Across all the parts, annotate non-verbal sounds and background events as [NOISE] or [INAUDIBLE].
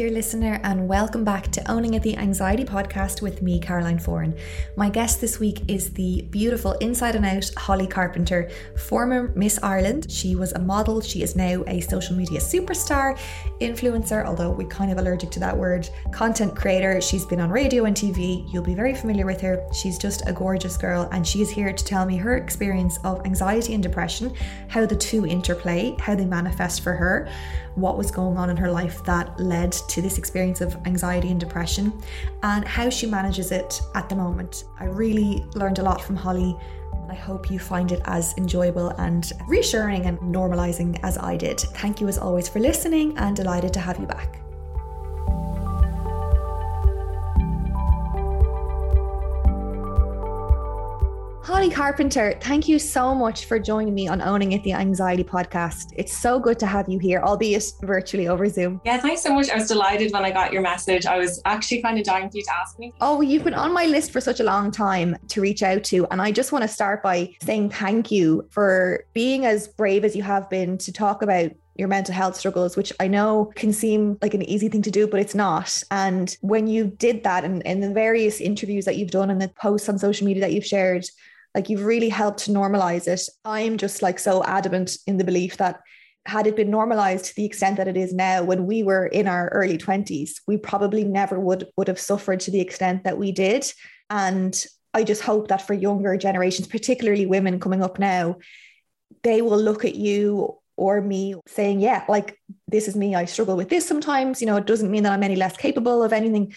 Dear listener, and welcome back to Owning It the Anxiety podcast with me, Caroline Foran. My guest this week is the beautiful Inside and Out Holly Carpenter, former Miss Ireland. She was a model, she is now a social media superstar, influencer, although we're kind of allergic to that word, content creator. She's been on radio and TV. You'll be very familiar with her. She's just a gorgeous girl, and she is here to tell me her experience of anxiety and depression, how the two interplay, how they manifest for her, what was going on in her life that led to this experience of anxiety and depression, and how she manages it at the moment. I really learned a lot from Holly. I hope you find it as enjoyable and reassuring and normalizing as I did. Thank you as always for listening and delighted to have you back. Holly Carpenter, thank you so much for joining me on Owning It the Anxiety podcast. It's so good to have you here, albeit virtually over Zoom. Yeah, thanks so much. I was delighted when I got your message. I was actually kind of dying for you to ask me. Oh, you've been on my list for such a long time to reach out to. And I just want to start by saying thank you for being as brave as you have been to talk about your mental health struggles, which I know can seem like an easy thing to do, but it's not. And when you did that and in the various interviews that you've done and the posts on social media that you've shared, like you've really helped to normalize it. I'm just like so adamant in the belief that had it been normalized to the extent that it is now when we were in our early 20s we probably never would would have suffered to the extent that we did. And i just hope that for younger generations particularly women coming up now they will look at you or me saying yeah like this is me. I struggle with this sometimes. You know it doesn't mean that i'm any less capable of anything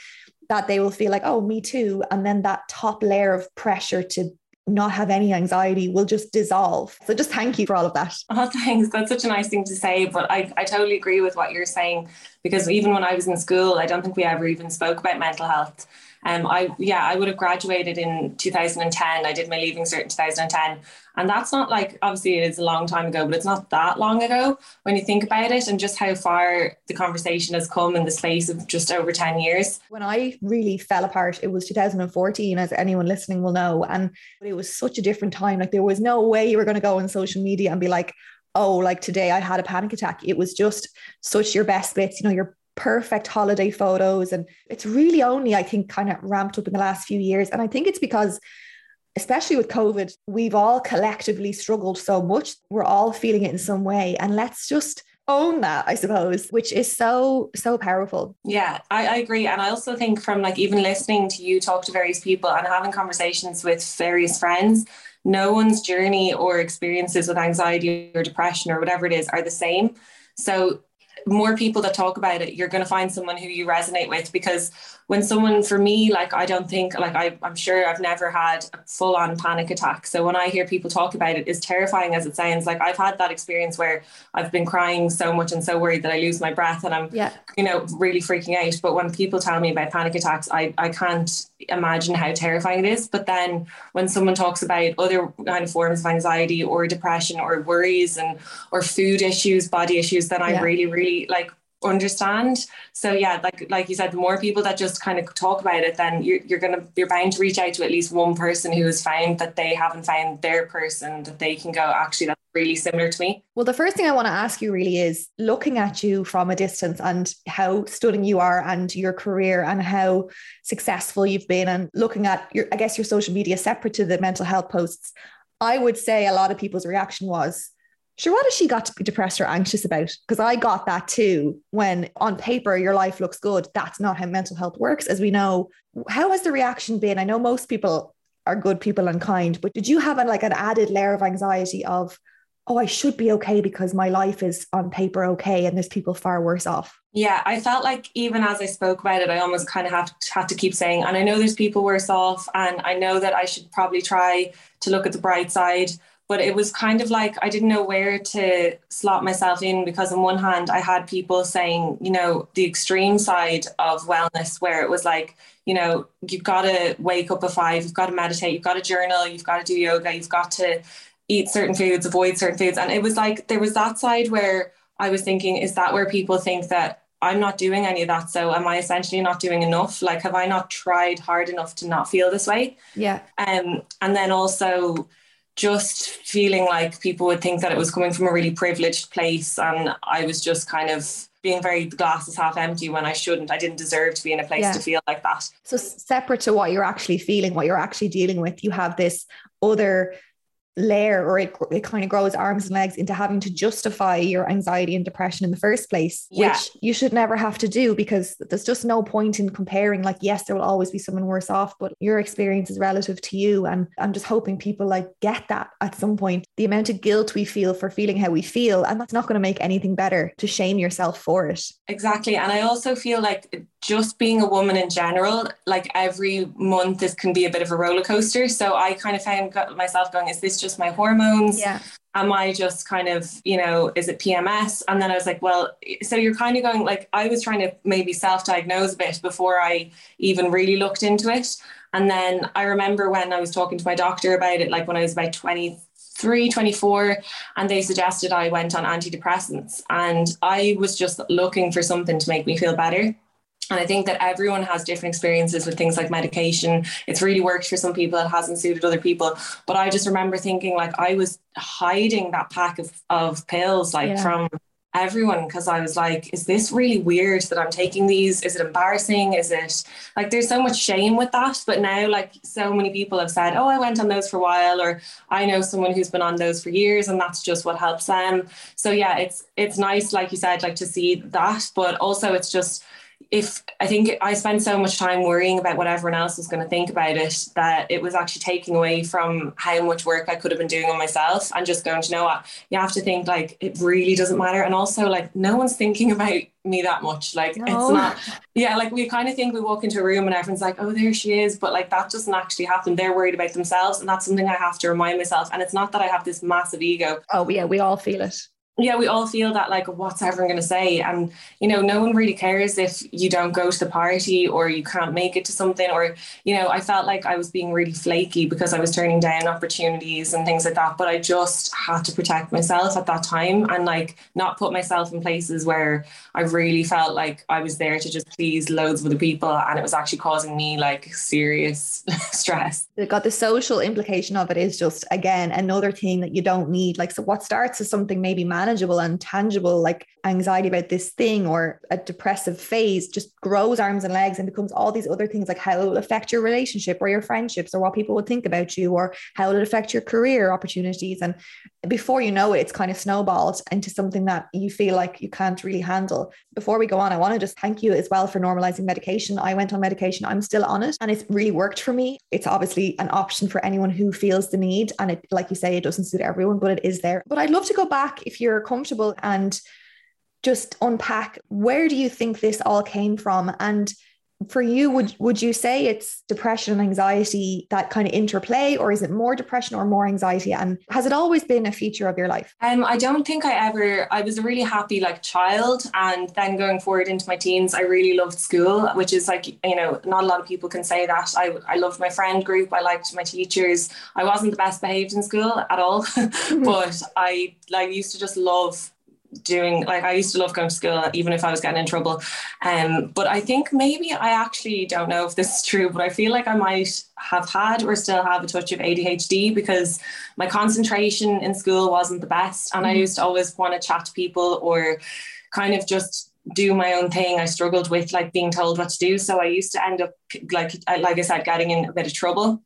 that they will feel like oh me too. And then that top layer of pressure to not have any anxiety will just dissolve. So just thank you for all of that. [LAUGHS] Oh, thanks. That's such a nice thing to say. But I, I totally agree with what you're saying because even when I was in school, I don't think we ever even spoke about mental health. Um, I yeah, I would have graduated in 2010. I did my leaving cert in 2010, and that's not like obviously it is a long time ago, but it's not that long ago when you think about it, and just how far the conversation has come in the space of just over 10 years. When I really fell apart, it was 2014, as anyone listening will know, and it was such a different time. Like there was no way you were going to go on social media and be like, oh, like today I had a panic attack. It was just such your best bits, you know, your perfect holiday photos. And it's really only, I think, kind of ramped up in the last few years. And I think it's because, especially with COVID, we've all collectively struggled so much. We're all feeling it in some way. And let's just own that i suppose which is so so powerful yeah I, I, agree and i also think from like even listening to you talk to various people and having conversations with various friends no one's journey or experiences with anxiety or depression or whatever it is are the same so more people that talk about it, you're going to find someone who you resonate with because when someone for me like i don't think like I, i'm sure i've never had a full-on panic attack so when i hear people talk about it as terrifying as it sounds like i've had that experience where i've been crying so much and so worried that i lose my breath and i'm yeah. you know really freaking out but when people tell me about panic attacks i i can't imagine how terrifying it is but then when someone talks about other kind of forms of anxiety or depression or worries and or food issues body issues then i yeah. really really like understand. So yeah like like you said the more people that just kind of talk about it then you're, you're gonna you're bound to reach out to at least one person who has found that they haven't found their person that they can go actually that's really similar to me. Well the first thing i want to ask you really is looking at you from a distance and how stunning you are and your career and how successful you've been and looking at your i guess your social media separate to the mental health posts. I would say a lot of people's reaction was sure, what has she got to be depressed or anxious about? Because I got that too when on paper your life looks good. That's not how mental health works, as we know. How has the reaction been? I know most people are good people and kind, but did you have a, like an added layer of anxiety of, oh, I should be okay because my life is on paper okay and there's people far worse off? Yeah, I felt like even as I spoke about it, I almost kind of have to, have to keep saying, and I know there's people worse off, and I know that I should probably try to look at the bright side but it was kind of like I didn't know where to slot myself in because on one hand I had people saying, you know, the extreme side of wellness where it was like, you know, you've got to wake up at five, you've got to meditate, you've got to journal, you've got to do yoga, you've got to eat certain foods, avoid certain foods. And it was like there was that side where I was thinking, is that where people think that I'm not doing any of that. So am I essentially not doing enough? Like have I not tried hard enough to not feel this way? Yeah. Um and then also just feeling like people would think that it was coming from a really privileged place and I was just kind of being very the glass is half empty when I shouldn't. I didn't deserve to be in a place yeah. to feel like that. So separate to what you're actually feeling, what you're actually dealing with, you have this other layer or it, it kind of grows arms and legs into having to justify your anxiety and depression in the first place yeah. which you should never have to do because there's just no point in comparing. Like yes there will always be someone worse off but your experience is relative to you. And i'm just hoping people like get that at some point the amount of guilt we feel for feeling how we feel. And that's not going to make anything better to shame yourself for it. Exactly. And i also feel like just being a woman in general, like every month, this can be a bit of a roller coaster. So I kind of found myself going, is this just my hormones? Yeah. Am I just kind of, you know, is it PMS? And then I was like, well, so you're kind of going, like, I was trying to maybe self diagnose a bit before I even really looked into it. And then I remember when I was talking to my doctor about it, like when I was about 23, 24, and they suggested I went on antidepressants. And I was just looking for something to make me feel better. And I think that everyone has different experiences with things like medication. It's really worked for some people, it hasn't suited other people. But I just remember thinking like I was hiding that pack of, of pills like yeah. from everyone because I was like, is this really weird that I'm taking these? Is it embarrassing? Is it like there's so much shame with that? But now, like, so many people have said, oh, I went on those for a while, or I know someone who's been on those for years, and that's just what helps them. So, yeah, it's it's nice, like you said, like to see that, but also it's just if I think I spent so much time worrying about what everyone else was going to think about it that it was actually taking away from how much work I could have been doing on myself and just going to know what? You have to think like it really doesn't matter. And also like no one's thinking about me that much. Like no. it's not yeah like we kind of think we walk into a room and everyone's like oh there she is but like that doesn't actually happen. They're worried about themselves and that's something I have to remind myself. And it's not that I have this massive ego. Oh yeah we all feel it yeah, we all feel that like, what's everyone going to say? And, you know, no one really cares if you don't go to the party or you can't make it to something. Or, you know, I felt like I was being really flaky because I was turning down opportunities and things like that. But I just had to protect myself at that time and like not put myself in places where I really felt like I was there to just please loads of other people. And it was actually causing me like serious [LAUGHS] stress. It got the social implication of it is just, again, another thing that you don't need. Like, so what starts as something maybe mad manageable and tangible, like anxiety about this thing or a depressive phase, just grows arms and legs and becomes all these other things, like how it will affect your relationship or your friendships or what people would think about you or how it will affect your career opportunities. And before you know it, it's kind of snowballed into something that you feel like you can't really handle. Before we go on, I want to just thank you as well for normalizing medication. I went on medication, I'm still on it, and it's really worked for me. It's obviously an option for anyone who feels the need. And it, like you say, it doesn't suit everyone, but it is there. But I'd love to go back if you're comfortable and just unpack where do you think this all came from? And for you would would you say it's depression and anxiety that kind of interplay or is it more depression or more anxiety? And has it always been a feature of your life? Um i don't think i ever i was a really happy like child and then going forward into my teens i really loved school which is like you know not a lot of people can say that. I i loved my friend group i liked my teachers. I wasn't the best behaved in school at all [LAUGHS] [LAUGHS] but i like used to just love doing like I used to love going to school even if I was getting in trouble. Um but I think maybe I actually don't know if this is true but I feel like I might have had or still have a touch of ADHD because my concentration in school wasn't the best and mm. I used to always want to chat to people or kind of just do my own thing. I struggled with like being told what to do so I used to end up like like I said getting in a bit of trouble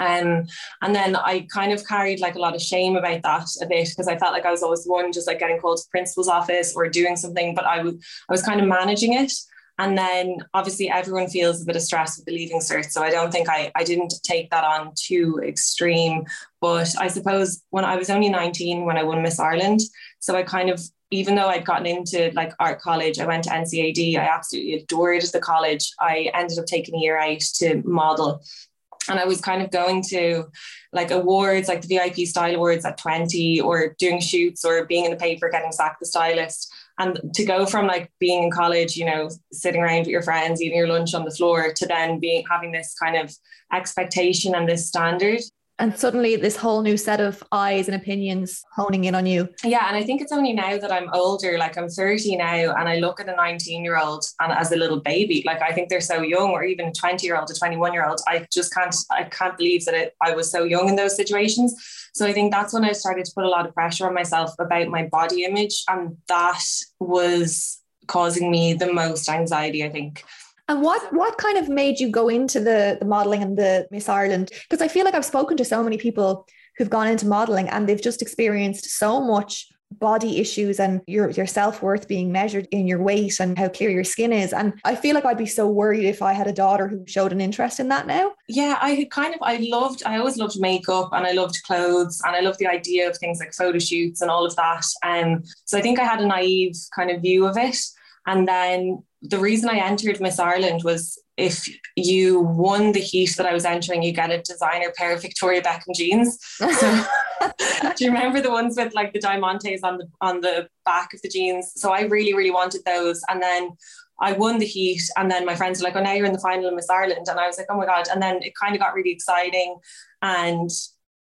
um, and then I kind of carried like a lot of shame about that a bit because I felt like I was always the one just like getting called to principal's office or doing something, but I was I was kind of managing it. And then obviously everyone feels a bit of stress with the leaving cert. So I don't think I, I didn't take that on too extreme. But I suppose when I was only 19 when I won Miss Ireland, so I kind of even though I'd gotten into like art college, I went to NCAD. I absolutely adored the college. I ended up taking a year out to model and I was kind of going to like awards, like the VIP style awards at 20, or doing shoots or being in the paper, getting sacked the stylist. And to go from like being in college, you know, sitting around with your friends, eating your lunch on the floor, to then being having this kind of expectation and this standard and suddenly this whole new set of eyes and opinions honing in on you. Yeah and i think it's only now that i'm older like i'm 30 now and i look at a 19 year old and as a little baby like i think they're so young or even a 20 year old to 21 year old i just can't i can't believe that it, i was so young in those situations. So i think that's when i started to put a lot of pressure on myself about my body image and that was causing me the most anxiety i think and what what kind of made you go into the the modeling and the Miss Ireland? Because I feel like I've spoken to so many people who've gone into modeling and they've just experienced so much body issues and your your self-worth being measured in your weight and how clear your skin is. And I feel like I'd be so worried if I had a daughter who showed an interest in that now. Yeah I kind of I loved I always loved makeup and I loved clothes and I loved the idea of things like photo shoots and all of that. Um so I think I had a naive kind of view of it. And then the reason I entered Miss Ireland was if you won the heat that I was entering, you get a designer pair of Victoria Beckham jeans. So [LAUGHS] do you remember the ones with like the diamantes on the on the back of the jeans? So I really, really wanted those. And then I won the heat, and then my friends were like, "Oh, now you're in the final in Miss Ireland," and I was like, "Oh my god!" And then it kind of got really exciting, and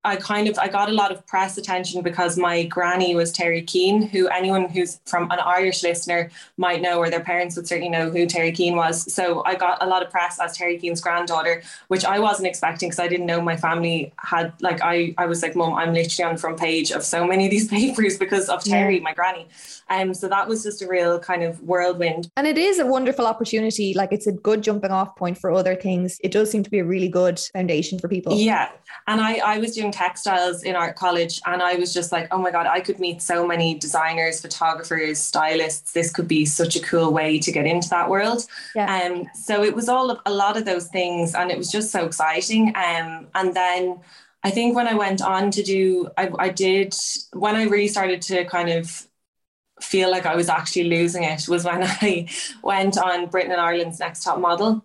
I kind of I got a lot of press attention because my granny was Terry Keane, who anyone who's from an Irish listener might know, or their parents would certainly know who Terry Keane was. So I got a lot of press as Terry Keane's granddaughter, which I wasn't expecting because I didn't know my family had like I I was like, Mom, I'm literally on the front page of so many of these [LAUGHS] papers because of Terry, yeah. my granny. Um, so that was just a real kind of whirlwind. And it is a wonderful opportunity. Like it's a good jumping off point for other things. It does seem to be a really good foundation for people. Yeah. And I, I was doing textiles in art college and I was just like, oh my God, I could meet so many designers, photographers, stylists. This could be such a cool way to get into that world. Yeah. Um, so it was all of, a lot of those things and it was just so exciting. Um, and then I think when I went on to do, I, I did, when I really started to kind of feel like I was actually losing it was when [LAUGHS] I went on Britain and Ireland's Next Top Model.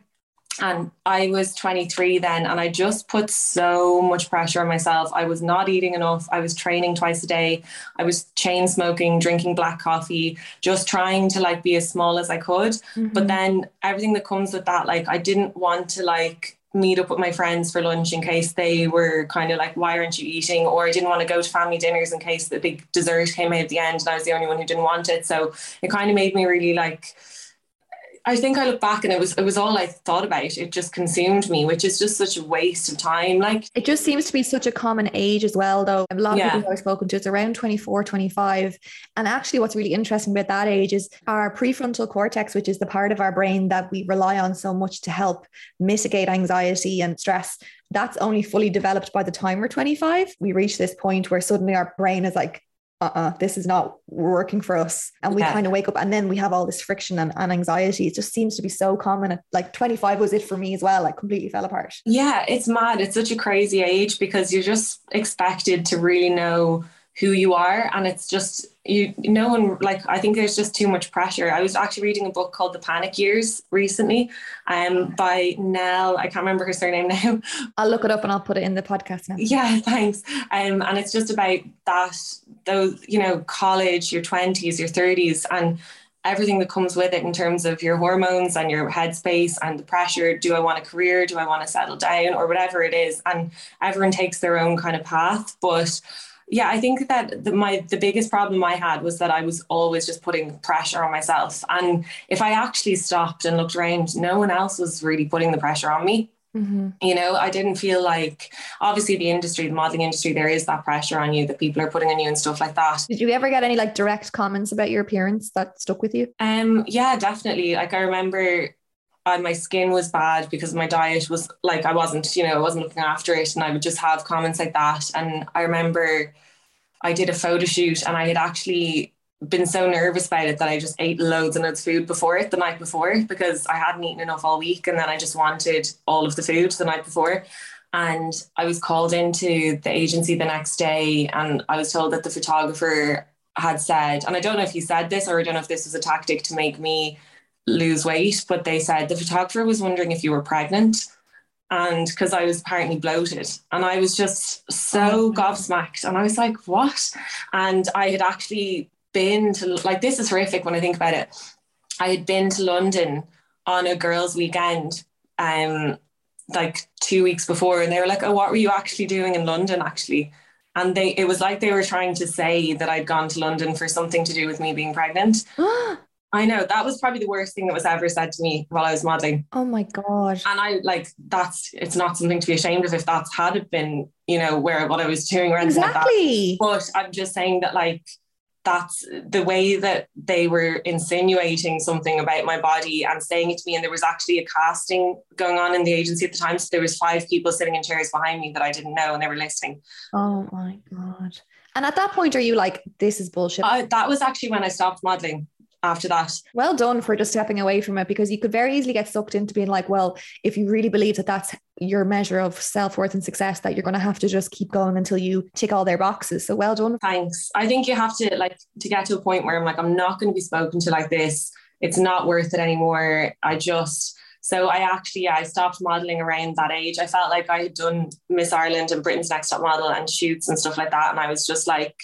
And I was 23 then, and I just put so much pressure on myself. I was not eating enough. I was training twice a day. I was chain smoking, drinking black coffee, just trying to like be as small as I could. Mm-hmm. But then everything that comes with that, like I didn't want to like meet up with my friends for lunch in case they were kind of like, why aren't you eating? Or I didn't want to go to family dinners in case the big dessert came out at the end and I was the only one who didn't want it. So it kind of made me really like I think I look back and it was it was all I thought about. It just consumed me, which is just such a waste of time. Like it just seems to be such a common age as well, though. A lot of yeah. people I've spoken to, it's around 24, 25. And actually what's really interesting about that age is our prefrontal cortex, which is the part of our brain that we rely on so much to help mitigate anxiety and stress. That's only fully developed by the time we're 25. We reach this point where suddenly our brain is like, uh-uh, this is not working for us. And we yeah. kind of wake up and then we have all this friction and, and anxiety. It just seems to be so common. Like 25 was it for me as well, like completely fell apart. Yeah, it's mad. It's such a crazy age because you're just expected to really know who you are. And it's just, you no one like I think there's just too much pressure. I was actually reading a book called The Panic Years recently, um, by Nell. I can't remember her surname [LAUGHS] now. I'll look it up and I'll put it in the podcast now. Yeah, thanks. Um, and it's just about that those you know college, your twenties, your thirties, and everything that comes with it in terms of your hormones and your headspace and the pressure. Do I want a career? Do I want to settle down or whatever it is? And everyone takes their own kind of path, but yeah, I think that the, my the biggest problem I had was that I was always just putting pressure on myself. And if I actually stopped and looked around, no one else was really putting the pressure on me. Mm-hmm. You know, I didn't feel like obviously the industry, the modeling industry, there is that pressure on you that people are putting on you and stuff like that. Did you ever get any like direct comments about your appearance that stuck with you? Um, yeah, definitely. Like I remember my skin was bad because my diet was like I wasn't, you know, I wasn't looking after it, and I would just have comments like that. And I remember I did a photo shoot, and I had actually been so nervous about it that I just ate loads and loads of food before it the night before because I hadn't eaten enough all week, and then I just wanted all of the food the night before. And I was called into the agency the next day, and I was told that the photographer had said, and I don't know if he said this or I don't know if this was a tactic to make me lose weight, but they said the photographer was wondering if you were pregnant. And because I was apparently bloated, and I was just so oh, gobsmacked, and I was like, "What?" And I had actually been to like this is horrific when I think about it. I had been to London on a girls' weekend, um, like two weeks before, and they were like, "Oh, what were you actually doing in London?" Actually, and they it was like they were trying to say that I'd gone to London for something to do with me being pregnant. [GASPS] [GASPS] I know that was probably the worst thing that was ever said to me while I was modeling. Oh my god! And I like that's it's not something to be ashamed of if that's had it been you know where what I was doing or anything exactly. like that. But I'm just saying that like that's the way that they were insinuating something about my body and saying it to me. And there was actually a casting going on in the agency at the time, so there was five people sitting in chairs behind me that I didn't know, and they were listening. Oh my god! And at that point, are you like, "This is bullshit"? Uh, that was actually when I stopped modeling after that. Well done for just stepping away from it because you could very easily get sucked into being like, well, if you really believe that that's your measure of self worth and success, that you're going to have to just keep going until you tick all their boxes. So well done. Thanks. I think you have to like to get to a point where I'm like, I'm not going to be spoken to like this. It's not worth it anymore. I just, so I actually, yeah, I stopped modeling around that age. I felt like I had done Miss Ireland and Britain's Next Top Model and shoots and stuff like that. And I was just like,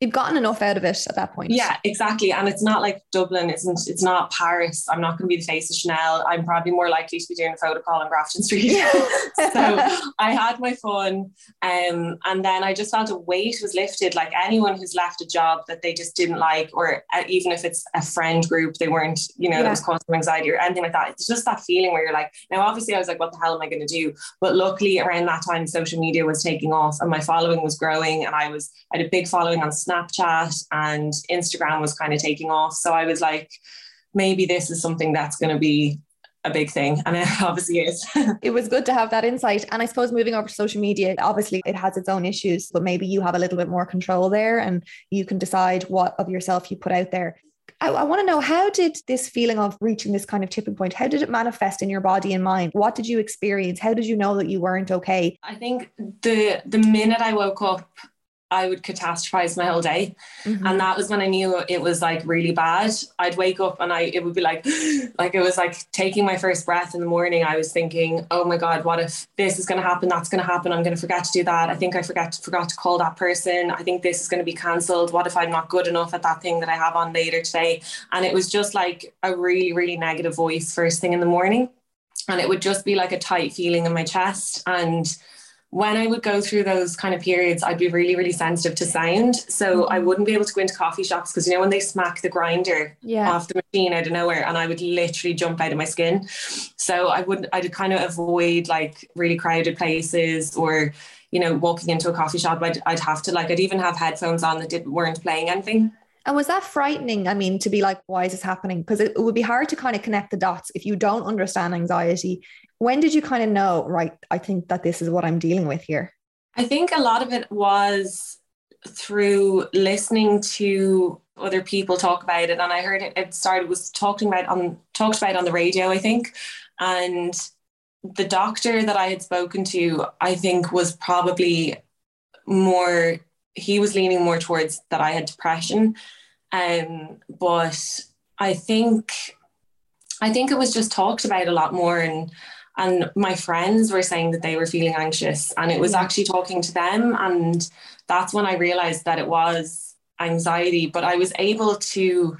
you've gotten enough out of it at that point. Yeah, exactly. And it's not like Dublin, isn't it's not Paris. I'm not going to be the face of Chanel. I'm probably more likely to be doing a photo call on Grafton Street. [LAUGHS] [LAUGHS] so I had my fun. Um, and then I just felt a weight was lifted. Like anyone who's left a job that they just didn't like, or uh, even if it's a friend group, they weren't, you know, yeah. that was causing anxiety or anything like that. It's just that feeling where you're like, now obviously I was like, what the hell am I going to do? But luckily around that time, social media was taking off and my following was growing and I was, I had a big following on Snapchat and Instagram was kind of taking off. So I was like, maybe this is something that's going to be a big thing and it [LAUGHS] obviously is. [LAUGHS] It was good to have that insight. And i suppose moving over to social media obviously it has its own issues but maybe you have a little bit more control there and you can decide what of yourself you put out there. I, I want to know how did this feeling of reaching this kind of tipping point how did it manifest in your body and mind? What did you experience? How did you know that you weren't okay? I think the the minute i woke up I would catastrophize my whole day. Mm-hmm. And that was when I knew it was like really bad. I'd wake up and I it would be like [GASPS] like it was like taking my first breath in the morning. I was thinking, oh my God, what if this is gonna happen, that's gonna happen, I'm gonna forget to do that. I think I forget forgot to call that person. I think this is gonna be cancelled. What if I'm not good enough at that thing that I have on later today? And it was just like a really, really negative voice first thing in the morning. And it would just be like a tight feeling in my chest. And when I would go through those kind of periods, I'd be really, really sensitive to sound. So mm-hmm. I wouldn't be able to go into coffee shops because you know when they smack the grinder yeah. off the machine out of nowhere, and I would literally jump out of my skin. So I wouldn't. I'd kind of avoid like really crowded places or you know walking into a coffee shop. I'd, I'd have to like I'd even have headphones on that didn't weren't playing anything. And was that frightening? I mean, to be like, why is this happening? Because it, it, would be hard to kind of connect the dots if you don't understand anxiety when did you kind of know, right, I think that this is what I'm dealing with here? I think a lot of it was through listening to other people talk about it. And I heard it, it started was talking about on talked about on the radio, I think. And the doctor that I had spoken to, I think was probably more he was leaning more towards that I had depression. Um, but I think I think it was just talked about a lot more and and my friends were saying that they were feeling anxious and it was actually talking to them and that's when I realized that it was anxiety. But I was able to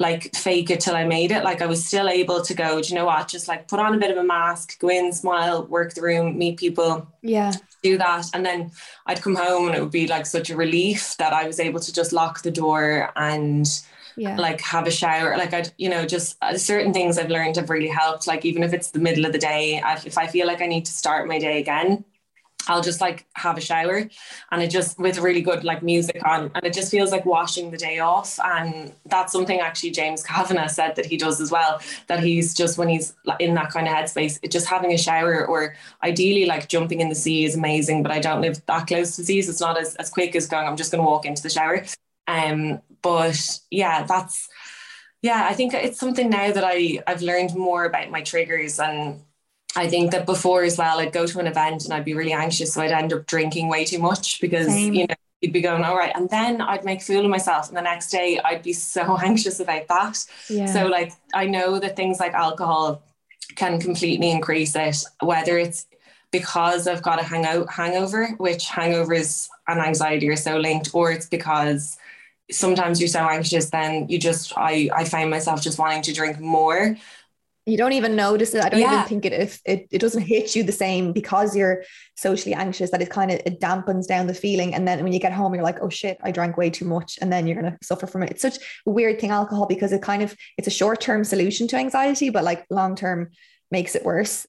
like fake it till I made it. Like I was still able to go do you know what? Just like put on a bit of a mask go in smile work the room meet people yeah. do that. And then I'd come home and it would be like such a relief that I was able to just lock the door and yeah. like have a shower. Like I'd you know just uh, certain things I've learned have really helped. Like even if it's the middle of the day I, if I feel like I need to start my day again I'll just like have a shower and it just with really good like music on and it just feels like washing the day off and that's something actually James Kavanagh said that he does as well that he's just when he's in that kind of headspace it just having a shower or ideally like jumping in the sea is amazing but I don't live that close to the sea it's not as, as quick as going I'm just going to walk into the shower. Um but yeah that's yeah I think it's something now that I I've learned more about my triggers and I think that before as well, I'd go to an event and I'd be really anxious. So I'd end up drinking way too much because, Same. you know, you'd be going, all right. And then I'd make a fool of myself. And the next day I'd be so [LAUGHS] anxious about that. yeah So, like, I know that things like alcohol can completely increase it, whether it's because I've got a hangout hangover, which hangovers and anxiety are so linked, or it's because sometimes you're so anxious, then you just I I find myself just wanting to drink more. You don't even notice it. I don't even think it if it, it doesn't hit you the same because you're socially anxious that it kind of it dampens down the feeling. And then when you get home, you're like, oh shit, I drank way too much. And then you're gonna suffer from it. It's such a weird thing, alcohol, because it kind of it's a short-term solution to anxiety, but like long-term makes it worse.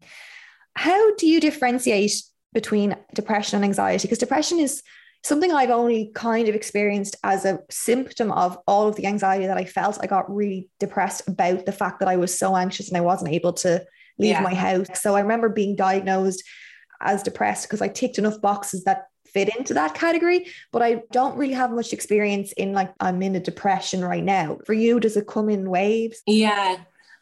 How do you differentiate between depression and anxiety? Because depression is something I've only kind of experienced as a symptom of all of the anxiety that I felt. I got really depressed about the fact that I was so anxious and I wasn't able to leave Yeah. my house. So I remember being diagnosed as depressed because I ticked enough boxes that fit into that category, but I don't really have much experience in like I'm in a depression right now. For you, does it come in waves? Yeah.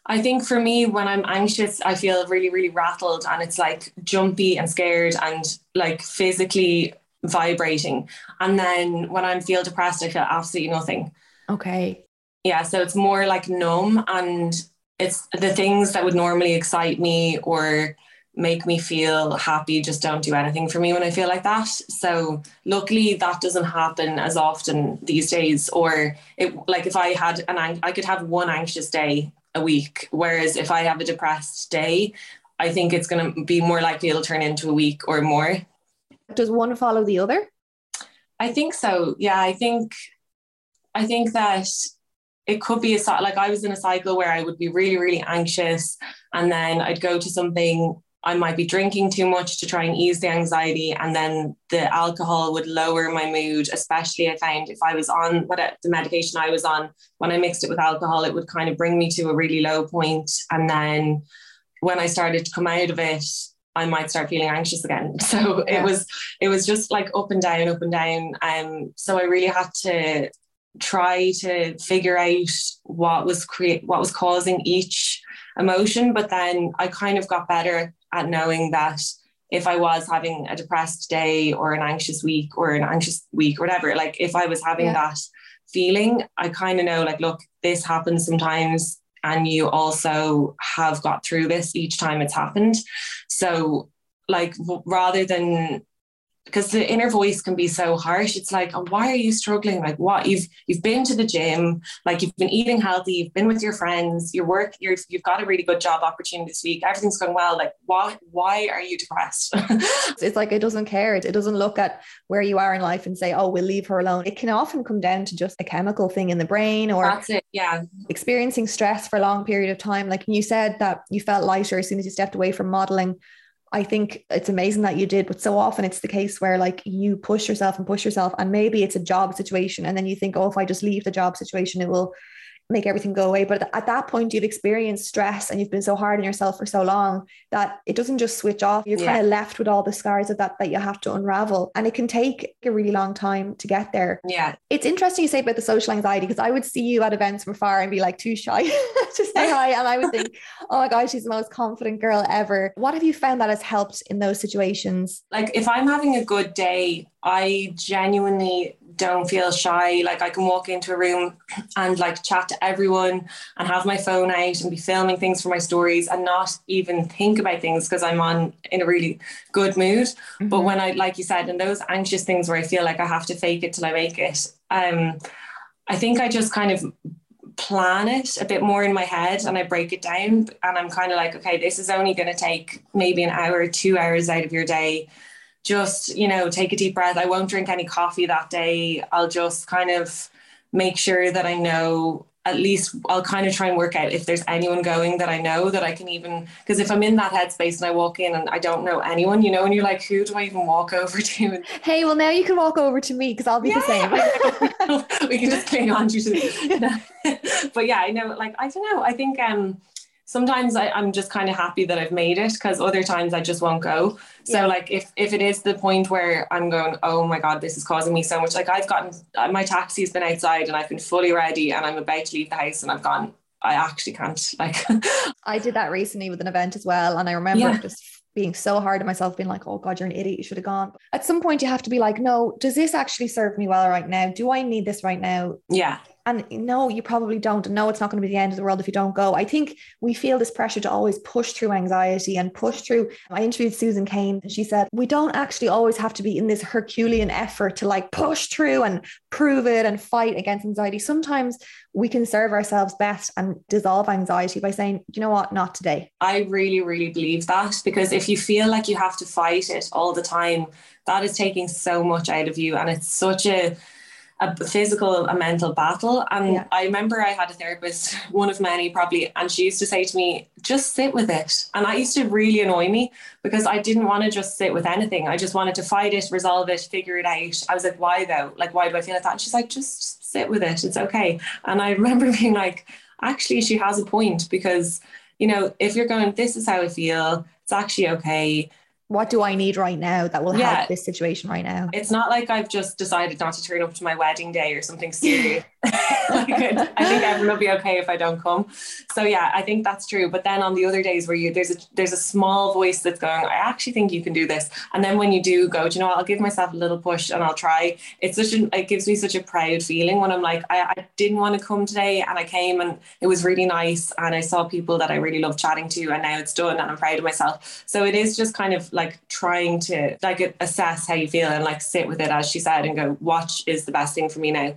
I think for me, when I'm anxious, I feel really, really rattled and it's like jumpy and scared and like physically vibrating. And then when I'm feel depressed, I feel absolutely nothing. Okay. Yeah. So it's more like numb and it's the things that would normally excite me or make me feel happy just don't do anything for me when I feel like that. So luckily that doesn't happen as often these days. Or it like if I had an I could have one anxious day a week, whereas if I have a depressed day, I think it's going to be more likely it'll turn into a week or more. Does one follow the other? I think so. Yeah, I think I think that it could be a cy- like I was in a cycle where I would be really really anxious and then I'd go to something I might be drinking too much to try and ease the anxiety and then the alcohol would lower my mood especially I found if I was on what the medication I was on when I mixed it with alcohol it would kind of bring me to a really low point and then when I started to come out of it I might start feeling anxious again [LAUGHS] so Yeah. it was it was just like up and down, up and down. Um, so I really had to try to figure out what was create what was causing each emotion. But then I kind of got better at knowing that if I was having a depressed day or an anxious week or an anxious week or whatever, like if I was having Yeah. that feeling, I kind of know like, look, this happens sometimes. And you also have got through this each time it's happened. So like w- rather than because the inner voice can be so harsh. It's like oh, why are you struggling? Like what? You've you've been to the gym. Like you've been eating healthy. You've been with your friends. Your work you're, you've got a really good job opportunity this week. Everything's going well. Like why why are you depressed? [LAUGHS] It's like it doesn't care. It, it doesn't look at where you are in life and say, oh, we'll leave her alone. It can often come down to just a chemical thing in the brain or that's it yeah. experiencing stress for a long period of time. Like you said that you felt lighter as soon as you stepped away from modeling. I think it's amazing that you did, but so often it's the case where like you push yourself and push yourself, and maybe it's a job situation, and then you think, oh, if I just leave the job situation, it will make everything go away. But at that point, you've experienced stress and you've been so hard on yourself for so long that it doesn't just switch off. You're Yeah. kind of left with all the scars of that that you have to unravel, and it can take a really long time to get there yeah it's interesting you say about the social anxiety because I would see you at events from far and be like too shy [LAUGHS] to say hi. And I would think, [LAUGHS] oh my gosh, she's the most confident girl ever. What have you found that has helped in those situations? like if I'm having a good day, I genuinely don't feel shy. Like I can walk into a room and like chat to everyone and have my phone out and be filming things for my stories and not even think about things because I'm on in a really good mood. Mm-hmm. But when I, like you said, in those anxious things where I feel like I have to fake it till I make it, um, I think I just kind of plan it a bit more in my head and I break it down and I'm kind of like, okay, this is only going to take maybe an hour, two hours out of your day. Just, you know, take a deep breath. I won't drink any coffee that day. I'll just kind of make sure that I know at least I'll kind of try and work out if there's anyone going that I know that I can even because if I'm in that headspace and I walk in and I don't know anyone, you know, and you're like, who do I even walk over to? [LAUGHS] Hey, well now you can walk over to me because I'll be yeah. the same. [LAUGHS] we can just cling on to other. [LAUGHS] but yeah, I know, like I don't know. I think um sometimes I, am just kind of happy that I've made it because other times I just won't go. So yeah. like if if it is the point where I'm going, oh my god, this is causing me so much. Like I've gotten uh, my taxi's been outside and I've been fully ready and I'm about to leave the house and I've gone. I actually can't. [LAUGHS] Like I did that recently with an event as well, and I remember yeah. just being so hard on myself, being like, oh God, you're an idiot. You should have gone. At some point, you have to be like, no, does this actually serve me well right now? Do I need this right now? Yeah. And no, you probably don't. No, it's not going to be the end of the world if you don't go. I think we feel this pressure to always push through anxiety and push through. I interviewed Susan Cain and she said, we don't actually always have to be in this Herculean effort to like push through and prove it and fight against anxiety. Sometimes we can serve ourselves best and dissolve anxiety by saying, you know what, not today. I really, really believe that because if you feel like you have to fight it all the time, that is taking so much out of you. And it's such a a physical a mental battle. And yeah. i remember i had a therapist one of many probably and she used to say to me just sit with it. And that used to really annoy me because i didn't want to just sit with anything. I just wanted to fight it resolve it figure it out. I was like why though? Like why do i feel like that? And she's like just sit with it. It's okay. And i [LAUGHS] remember being like actually she has a point because you know if you're going this is how i feel. It's actually okay what do I need right now that will yeah. help this situation right now? It's not like I've just decided not to turn up to my wedding day or something [LAUGHS] serious. [LAUGHS] like I think everyone will be okay if I don't come. So yeah, I think that's true. But then on the other days where you there's a there's a small voice that's going, I actually think you can do this. And then when you do go, do you know what? I'll give myself a little push and I'll try. It's such an it gives me such a proud feeling when I'm like, I, I didn't want to come today and I came and it was really nice and I saw people that I really love chatting to and now it's done and I'm proud of myself. So it is just kind of like trying to like assess how you feel and like sit with it as she said and go, watch is the best thing for me now.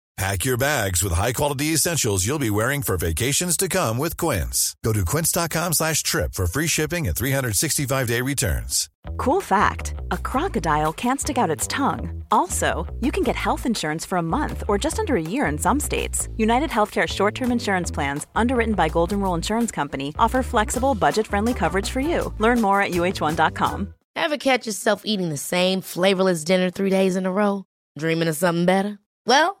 Pack your bags with high-quality essentials you'll be wearing for vacations to come with Quince. Go to quince.com slash trip for free shipping and 365-day returns. Cool fact, a crocodile can't stick out its tongue. Also, you can get health insurance for a month or just under a year in some states. United Healthcare short-term insurance plans, underwritten by Golden Rule Insurance Company, offer flexible, budget-friendly coverage for you. Learn more at uh1.com. Ever catch yourself eating the same flavorless dinner three days in a row? Dreaming of something better? Well,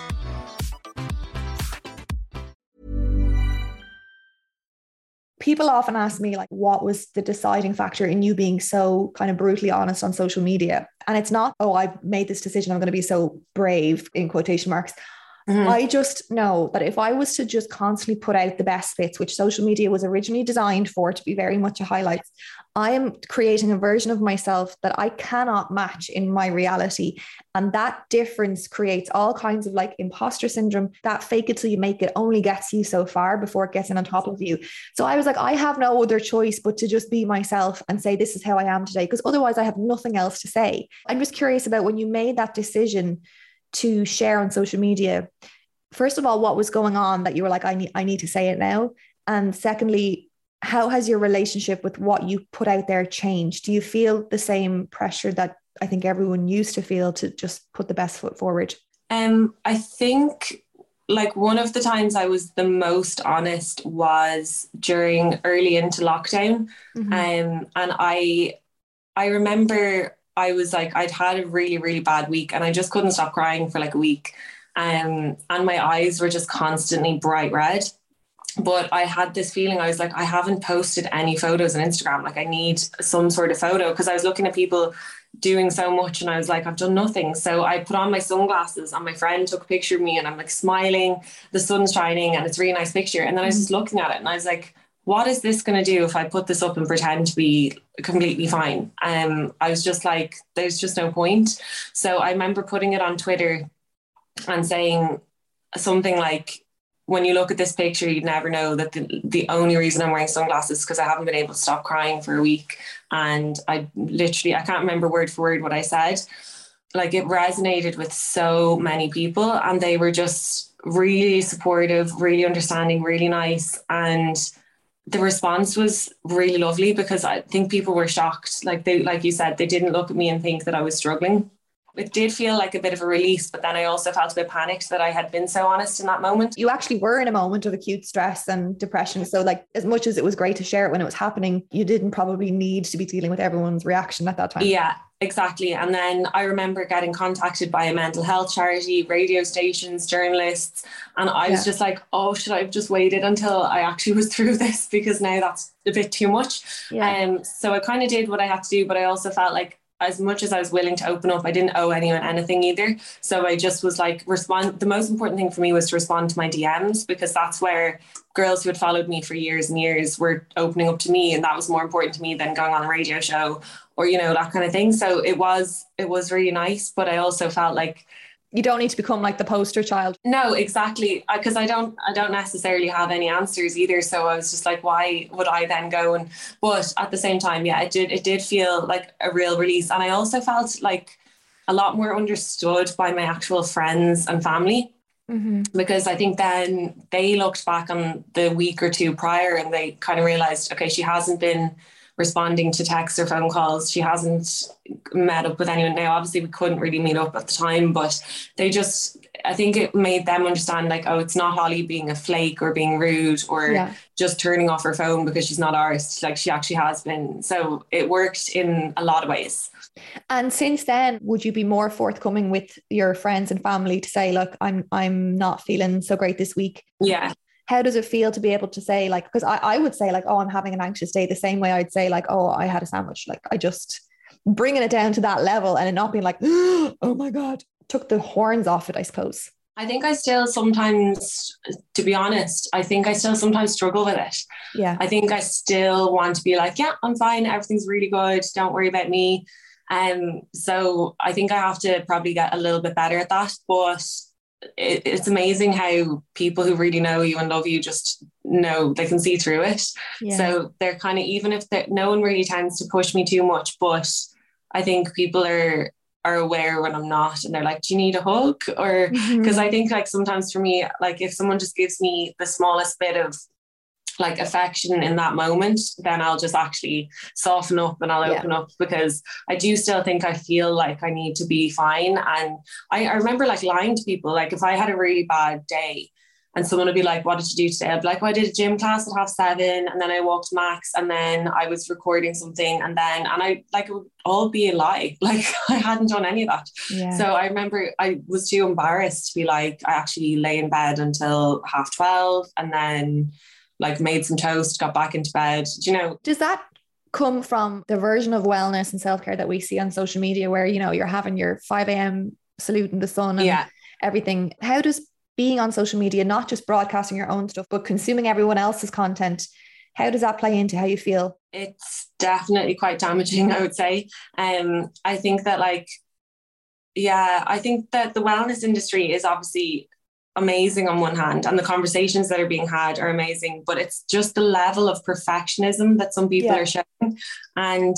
People often ask me like what was the deciding factor in you being so kind of brutally honest on social media? And it's not oh i've made this decision i'm going to be so brave in quotation marks Mm-hmm. I just know that if I was to just constantly put out the best bits, which social media was originally designed for to be very much a highlight, I am creating a version of myself that I cannot match in my reality. And that difference creates all kinds of like imposter syndrome. That fake it till you make it only gets you so far before it gets in on top of you. So I was like, I have no other choice but to just be myself and say, this is how I am today, because otherwise I have nothing else to say. I'm just curious about when you made that decision to share on social media first of all what was going on that you were like i need i need to say it now and secondly how has your relationship with what you put out there changed do you feel the same pressure that I think everyone used to feel to just put the best foot forward? Um, I think like one of the times I was the most honest was during early into lockdown. Mm-hmm. Um, and I I remember I was like I'd had a really, really bad week and I just couldn't stop crying for like a week. Um, and my eyes were just constantly bright red. But I had this feeling I was like, I haven't posted any photos on Instagram. Like I need some sort of photo because I was looking at people doing so much and I was like, I've done nothing. So I put on my sunglasses and my friend took a picture of me and I'm like smiling, the sun's shining and it's a really nice picture. And then I was just looking at it and I was like, what is this going to do if I put this up and pretend to be completely fine? Um, I was just like, there's just no point. So I remember putting it on Twitter and saying something like, when you look at this picture, you'd never know that the, the only reason I'm wearing sunglasses is because I haven't been able to stop crying for a week. And I literally, I can't remember word for word what I said. Like it resonated with so many people, and they were just really supportive, really understanding, really nice. And the response was really lovely because I think people were shocked. Like they, like you said, they didn't look at me and think that I was struggling it did feel like a bit of a release, but then I also felt a bit panicked that I had been so honest in that moment. You actually were in a moment of acute stress and depression. So, like, as much as it was great to share it when it was happening, you didn't probably need to be dealing with everyone's reaction at that time. Yeah, exactly. And then I remember getting contacted by a mental health charity, radio stations, journalists. And I was yeah. just like, oh, should I have just waited until I actually [LAUGHS] was through this? Because now that's a bit too much. Yeah. Um, so I kind of did what I had to do, but I also felt like as much as I was willing to open up, I didn't owe anyone anything either. So I just was like, respond. The most important thing for me was to respond to my DMs because that's where girls who had followed me for years and years were opening up to me. And that was more important to me than going on a radio show or, you know, that kind of thing. So it was, it was really nice. But I also felt like you don't need to become like the poster child. No exactly. Because I, I don't i don't necessarily have any answers either. So i was just like why would i then go and but at the same time yeah it did it did feel like a real release. And i also felt like a lot more understood by my actual friends and family. Mm-hmm. because i think then they looked back on the week or two prior and they kind of realized okay she hasn't been responding to texts or phone calls. She hasn't met up with anyone now. Obviously, we couldn't really meet up at the time, but they just, I think it made them understand like, oh, it's not Holly being a flake or being rude or yeah. just turning off her phone because she's not ours. Like she actually has been. So it worked in a lot of ways. And since then, would you be more forthcoming with your friends and family to say, look, I'm I'm not feeling so great this week? Yeah how does it feel to be able to say like because I, I would say like oh i'm having an anxious day the same way i'd say like oh i had a sandwich like i just bringing it down to that level and it not being like [GASPS] oh my god took the horns off it i suppose I think I still sometimes, to be honest, I think I still sometimes struggle with it. Yeah. I think I still want to be like, yeah, I'm fine. Everything's really good. Don't worry about me. Um, so I think I have to probably get a little bit better at that. But it, it's amazing how people who really know you and love you just know they can see through it. Yeah. So they're kind of even if no one really tends to push me too much, but I think people are are aware when I'm not and they're like, Do you need a hug? Or because mm-hmm. I think like sometimes for me, like if someone just gives me the smallest bit of like affection in that moment, then I'll just actually soften up and I'll open yeah. up because I do still think I feel like I need to be fine. And I, I remember like lying to people, like if I had a really bad day, and someone would be like, What did you do today? I'd be like, oh, I did a gym class at half seven, and then I walked max, and then I was recording something, and then, and I like it would all be a lie. [LAUGHS] Like I hadn't done any of that. Yeah. So I remember I was too embarrassed to be like, I actually lay in bed until half 12, and then like made some toast, got back into bed. Do you know? Does that come from the version of wellness and self care that we see on social media where, you know, you're having your 5 a.m. salute in the sun and yeah. everything? How does being on social media, not just broadcasting your own stuff, but consuming everyone else's content, how does that play into how you feel? It's definitely quite damaging, [LAUGHS] I would say. Um, I think that like yeah, I think that the wellness industry is obviously amazing on one hand and the conversations that are being had are amazing but it's just the level of perfectionism that some people yeah. are showing. And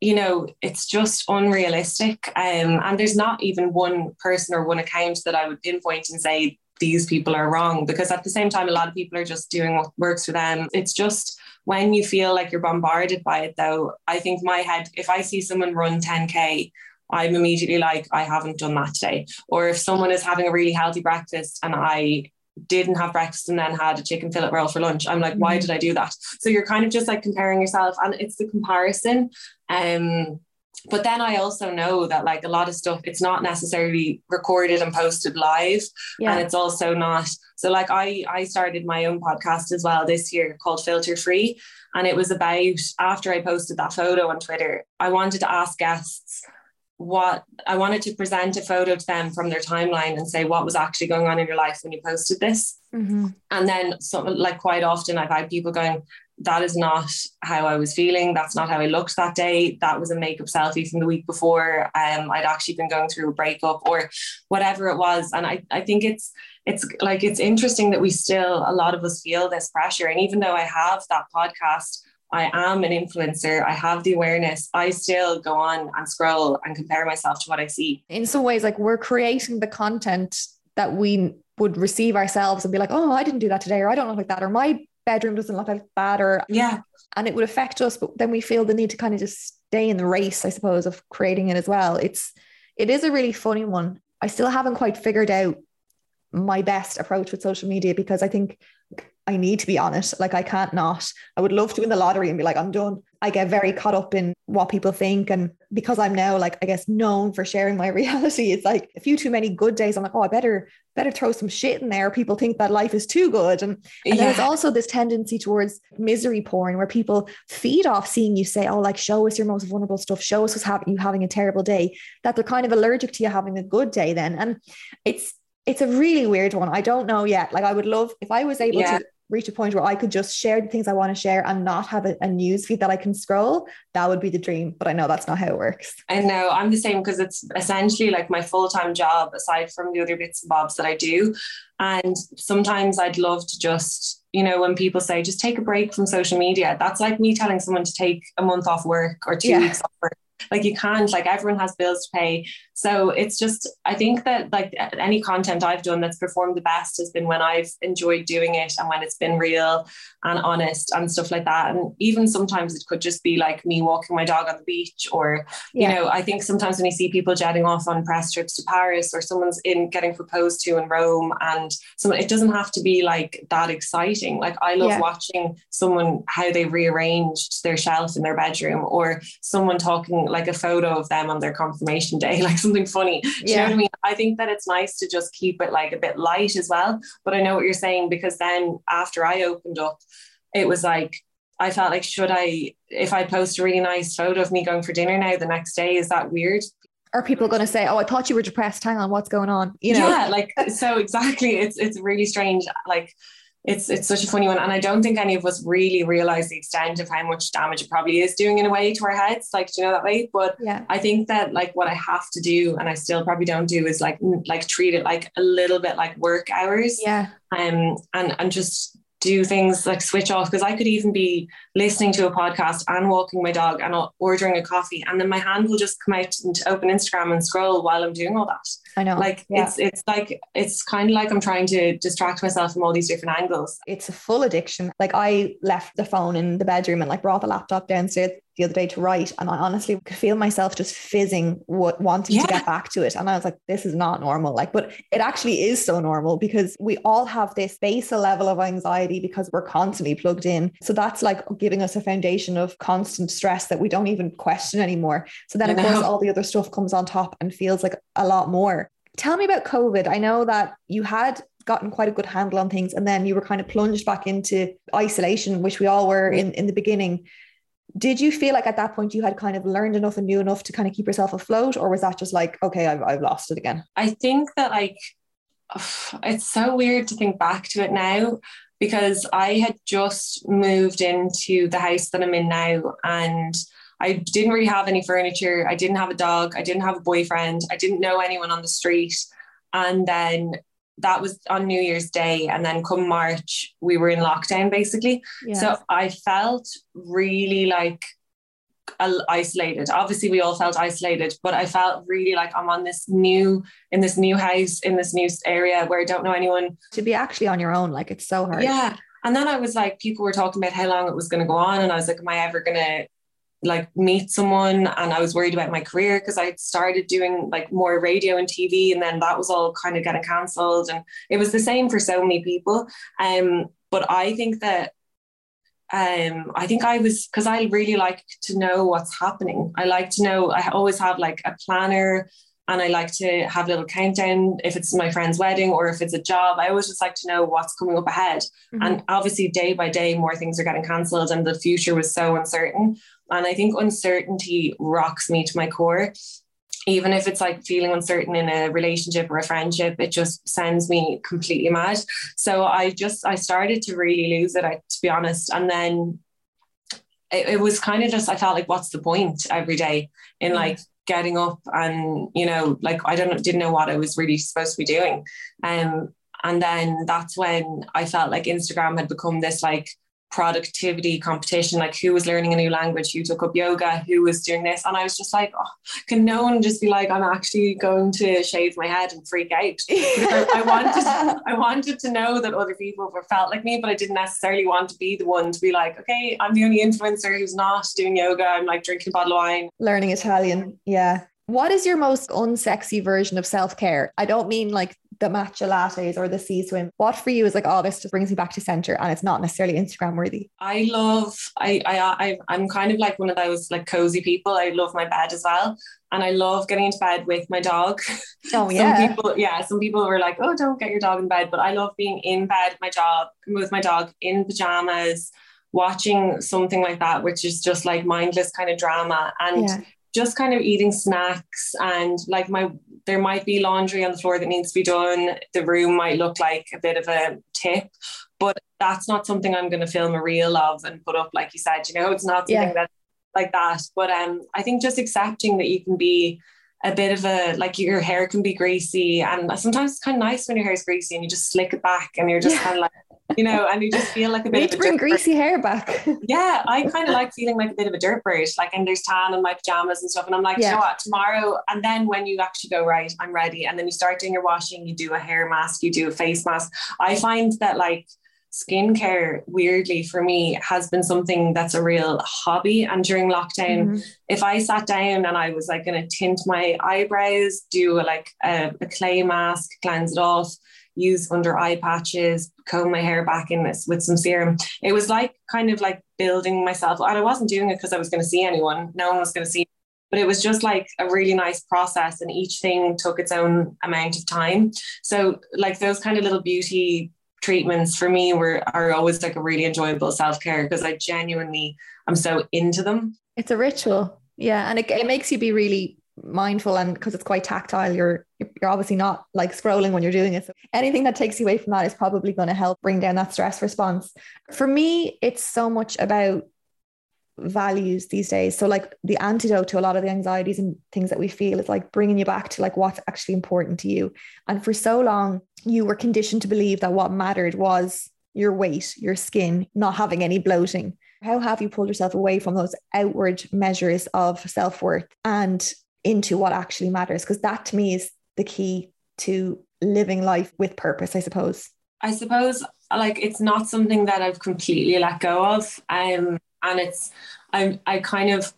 you know it's just unrealistic. Um, and there's not even one person or one account that i would pinpoint and say these people are wrong because at the same time a lot of people are just doing what works for them. It's just when you feel like you're bombarded by it though i think my head if i see someone run 10k I'm immediately like, I haven't done that today. Or if someone is having a really healthy breakfast and I didn't have breakfast and then had a chicken fillet roll for lunch, I'm like, why mm-hmm. did I do that? So you're kind of just like comparing yourself and it's the comparison. Um, but then I also know that like a lot of stuff, it's not necessarily recorded and posted live. Yeah. And it's also not. So like I I started my own podcast as well this year called Filter Free. And it was about after I posted that photo on Twitter, I wanted to ask guests what I wanted to present a photo to them from their timeline and say what was actually going on in your life when you posted this. Mm-hmm. And then something like quite often I've had people going, that is not how I was feeling. That's not how I looked that day. That was a makeup selfie from the week before. Um, I'd actually been going through a breakup or whatever it was. And I, I think it's it's like it's interesting that we still a lot of us feel this pressure. And even though I have that podcast, I am an influencer, I have the awareness, I still go on and scroll and compare myself to what I see. In some ways, like we're creating the content that we would receive ourselves and be like, oh, I didn't do that today, or I don't look like that, or my bedroom doesn't look like that, or yeah. And it would affect us, but then we feel the need to kind of just stay in the race, I suppose, of creating it as well. It's it is a really funny one. I still haven't quite figured out my best approach with social media because I think I need to be honest. Like I can't not. I would love to win the lottery and be like, I'm done. I get very caught up in what people think. And because I'm now like, I guess, known for sharing my [LAUGHS] reality, it's like a few too many good days. I'm like, oh, I better, better throw some shit in there. People think that life is too good. And, and yeah. there's also this tendency towards misery porn where people feed off seeing you say, oh, like show us your most vulnerable stuff, show us what's happening, you having a terrible day, that they're kind of allergic to you having a good day then. And it's it's a really weird one. I don't know yet. Like I would love if I was able yeah. to reach a point where I could just share the things I want to share and not have a, a news feed that I can scroll, that would be the dream. But I know that's not how it works. I know I'm the same because it's essentially like my full time job aside from the other bits and bobs that I do. And sometimes I'd love to just, you know, when people say just take a break from social media, that's like me telling someone to take a month off work or two yeah. weeks off work like you can't like everyone has bills to pay so it's just i think that like any content i've done that's performed the best has been when i've enjoyed doing it and when it's been real and honest and stuff like that. And even sometimes it could just be like me walking my dog on the beach or you know i think sometimes when you see people jetting off on press trips to paris or someone's in getting proposed to in rome and someone it doesn't have to be like that exciting. Like i love yeah. watching someone how they rearranged their shelf in their bedroom or someone talking like a photo of them on their confirmation day, [LAUGHS] like something funny. Do yeah. you know what I mean? I think that it's nice to just keep it like a bit light as well. But I know what you're saying because then after I opened up, it was like I felt like should I if I post a really nice photo of me going for dinner now the next day, is that weird? Are people going to say, "Oh, I thought you were depressed. Hang on, what's going on?" You know? Yeah, like so exactly. It's it's really strange. Like it's it's such a funny one. And i don't think any of us really realize the extent of how much damage it probably is doing in a way to our heads. Like do you know that way? But yeah. I think that like what i have to do and i still probably don't do is like like treat it like a little bit like work hours. Yeah. Um and and just do things like switch off. Because I could even be listening to a podcast and walking my dog and ordering a coffee and then my hand will just come out and open Instagram and scroll while I'm doing all that. I know. Like yeah. it's it's like it's kind of like I'm trying to distract myself from all these different angles. It's a full addiction. Like I left the phone in the bedroom and like brought the laptop downstairs the other day to write and I honestly could feel myself just fizzing what wanting yeah. to get back to it and I was like this is not normal like but it actually is so normal because we all have this basal level of anxiety because we're constantly plugged in so that's like giving us a foundation of constant stress that we don't even question anymore so then of course all the other stuff comes on top and feels like a lot more tell me about covid. I know that you had gotten quite a good handle on things and then you were kind of plunged back into isolation which we all were in in the beginning. Did you feel like at that point you had kind of learned enough and knew enough to kind of keep yourself afloat or was that just like okay I've, I've lost it again? I think that like [SIGHS] it's so weird to think back to it now because i had just moved into the house that i'm in now and i didn't really have any furniture i didn't have a dog i didn't have a boyfriend i didn't know anyone on the street and then that was on New Year's Day. And then come March, we were in lockdown basically. Yes. So I felt really like isolated. Obviously, we all felt isolated, but I felt really like I'm on this new, in this new house, in this new area where I don't know anyone. To be actually on your own, like it's so hard. Yeah. And then I was like, people were talking about how long it was going to go on. And I was like, am I ever going to like meet someone and I was worried about my career because I started doing like more radio and TV and then that was all kind of getting cancelled and it was the same for so many people um but I think that um I think I was because I really like to know what's happening I like to know I always have like a planner and I like to have a little countdown if it's my friend's wedding or if it's a job. I always just like to know what's coming up ahead. Mm-hmm. And obviously, day by day, more things are getting cancelled, and the future was so uncertain. And I think uncertainty rocks me to my core. Even if it's like feeling uncertain in a relationship or a friendship, it just sends me completely mad. So I just I started to really lose it, I, to be honest. And then it, it was kind of just I felt like, what's the point every day in like getting up and you know like I don't didn't know what I was really supposed to be doing um and then that's when I felt like Instagram had become this like productivity competition. Like who was learning a new language? Who took up yoga? Who was doing this? And I was just like oh, can no one just be like I'm actually going to shave my head and freak out? [LAUGHS] I, I, wanted I wanted to know that other people were felt like me but I didn't necessarily want to be the one to be like okay I'm the only influencer who's not doing yoga. I'm like drinking a bottle of wine. Learning Italian. Yeah. What is your most unsexy version of self-care? I don't mean like the matcha lattes or the sea swim. What for you is like, oh, this just brings me back to center and it's not necessarily Instagram worthy? I love, I, I, I, I'm kind of like one of those like cozy people. I love my bed as well. And I love getting into bed with my dog. [LAUGHS] Oh yeah. some people, yeah. Some people were like, oh, don't get your dog in bed. But I love being in bed with my job, with my dog in pajamas, watching something like that, which is just like mindless kind of drama. And yeah just kind of eating snacks and like my there might be laundry on the floor that needs to be done the room might look like a bit of a tip but that's not something i'm going to film a reel of and put up like you said you know it's not something yeah. that like that but um i think just accepting that you can be a bit of a like your hair can be greasy and sometimes it's kind of nice when your hair is greasy and you just slick it back and you're just yeah. kind of like you know, and you just feel like a [LAUGHS] bit. Need to bring greasy hair back. [LAUGHS] yeah, I kind of like feeling like a bit of a dirt bird, like and there's tan in my pajamas and stuff, and I'm like, yeah. you know what, tomorrow, and then when you actually go right, I'm ready, and then you start doing your washing, you do a hair mask, you do a face mask. I find that like skincare weirdly for me has been something that's a real hobby and during lockdown mm-hmm. if i sat down and i was like going to tint my eyebrows do a, like a, a clay mask cleanse it off use under eye patches, comb my hair back in this with some serum. It was like kind of like building myself. And I wasn't doing it because I was going to see anyone. No one was going to see. But it was just like a really nice process, and each thing took its own amount of time. So, like those kind of little beauty treatments for me were are always like a really enjoyable self care because I genuinely I'm so into them. It's a ritual, yeah, and it, it makes you be really mindful and because it's quite tactile you're you're obviously not like scrolling when you're doing it. So anything that takes you away from that is probably going to help bring down that stress response. For me it's so much about values these days. So like the antidote to a lot of the anxieties and things that we feel is like bringing you back to like what's actually important to you. And for so long you were conditioned to believe that what mattered was your weight your skin not having any bloating. How have you pulled yourself away from those outward measures of self-worth and into what actually matters? Because that to me is the key to living life with purpose i suppose. I suppose like it's not something that i've completely let go of um and it's i'm i kind of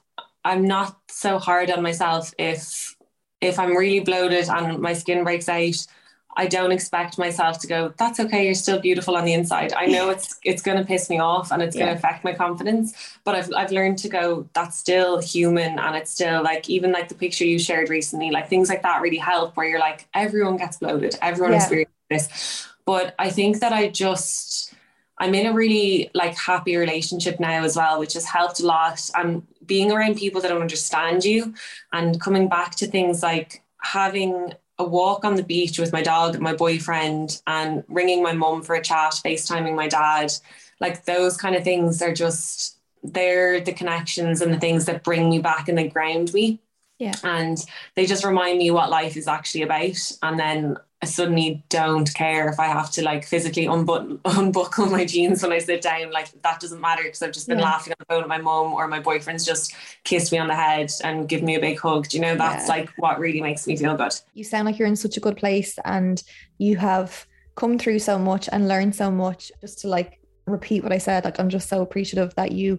i'm not so hard on myself if if i'm really bloated and my skin breaks out I don't expect myself to go, that's okay, you're still beautiful on the inside. I know it's [LAUGHS] it's gonna piss me off and it's yeah. gonna affect my confidence. But I've I've learned to go, that's still human and it's still like even like the picture you shared recently, like things like that really help where you're like, everyone gets bloated, everyone yeah. experiences this. But I think that I just I'm in a really like happy relationship now as well, which has helped a lot. And being around people that don't understand you and coming back to things like having a walk on the beach with my dog, my boyfriend, and ringing my mum for a chat, FaceTiming my dad. Like those kind of things are just, they're the connections and the things that bring me back and they ground me. Yeah. And they just remind me what life is actually about. And then I suddenly don't care if I have to like physically unbutton, [LAUGHS] unbuckle my jeans when I sit down. Like that doesn't matter because I've just been yeah. laughing on the phone with my mom or my boyfriend's just kissed me on the head and give me a big hug. Do you know that's yeah. like what really makes me feel good. You sound like you're in such a good place and you have come through so much and learned so much. Just to like repeat what I said, like I'm just so appreciative that you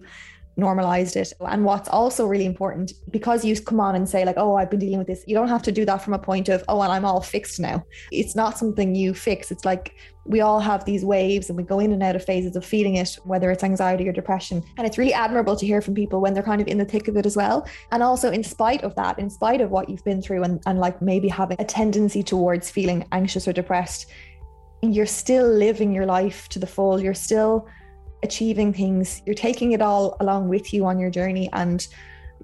normalized it. And what's also really important, because you come on and say, like, oh, I've been dealing with this, you don't have to do that from a point of, oh, and I'm all fixed now. It's not something you fix. It's like we all have these waves and we go in and out of phases of feeling it, whether it's anxiety or depression. And it's really admirable to hear from people when they're kind of in the thick of it as well. And also, in spite of that, in spite of what you've been through and, and like maybe having a tendency towards feeling anxious or depressed, you're still living your life to the full. You're still achieving things. You're taking it all along with you on your journey. And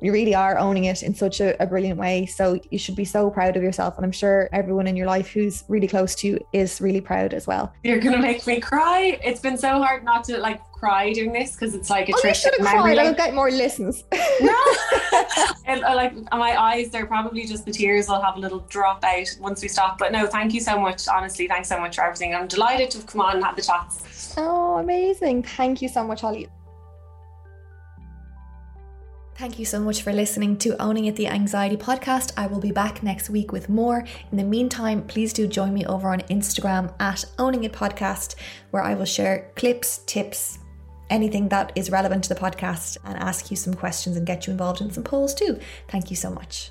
you really are owning it in such a, a, brilliant way. So you should be so proud of yourself. And I'm sure everyone in your life who's really close to you is really proud as well. You're going to make me cry. It's been so hard not to like cry doing this because it's like a oh. You should have cried. I'll get more listens. no. [LAUGHS] [LAUGHS] and, uh, like my eyes, they're probably just the tears I'll have a little drop out once we stop. But no, thank you so much. Honestly, thanks so much for everything. I'm delighted to have come on and had the chats. Oh, amazing. Thank you so much, Holly. Thank you so much for listening to Owning It the Anxiety podcast. I will be back next week with more. In the meantime, please do join me over on Instagram at Owning It Podcast, where I will share clips, tips, anything that is relevant to the podcast, and ask you some questions and get you involved in some polls too. Thank you so much.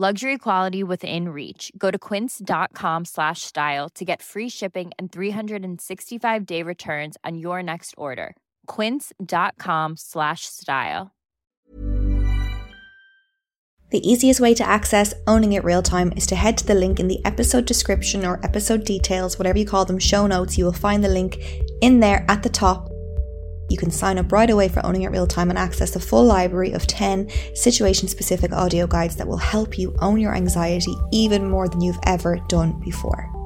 Luxury quality within reach. Go to quince.com slash style to get free shipping and 365 day returns on your next order. Quince.com slash style. The easiest way to access Owning It Real Time is to head to the link in the episode description or episode details, whatever you call them, show notes. You will find the link in there at the top you can sign up right away for Owning It Real Time and access a full library of 10 situation specific audio guides that will help you own your anxiety even more than you've ever done before.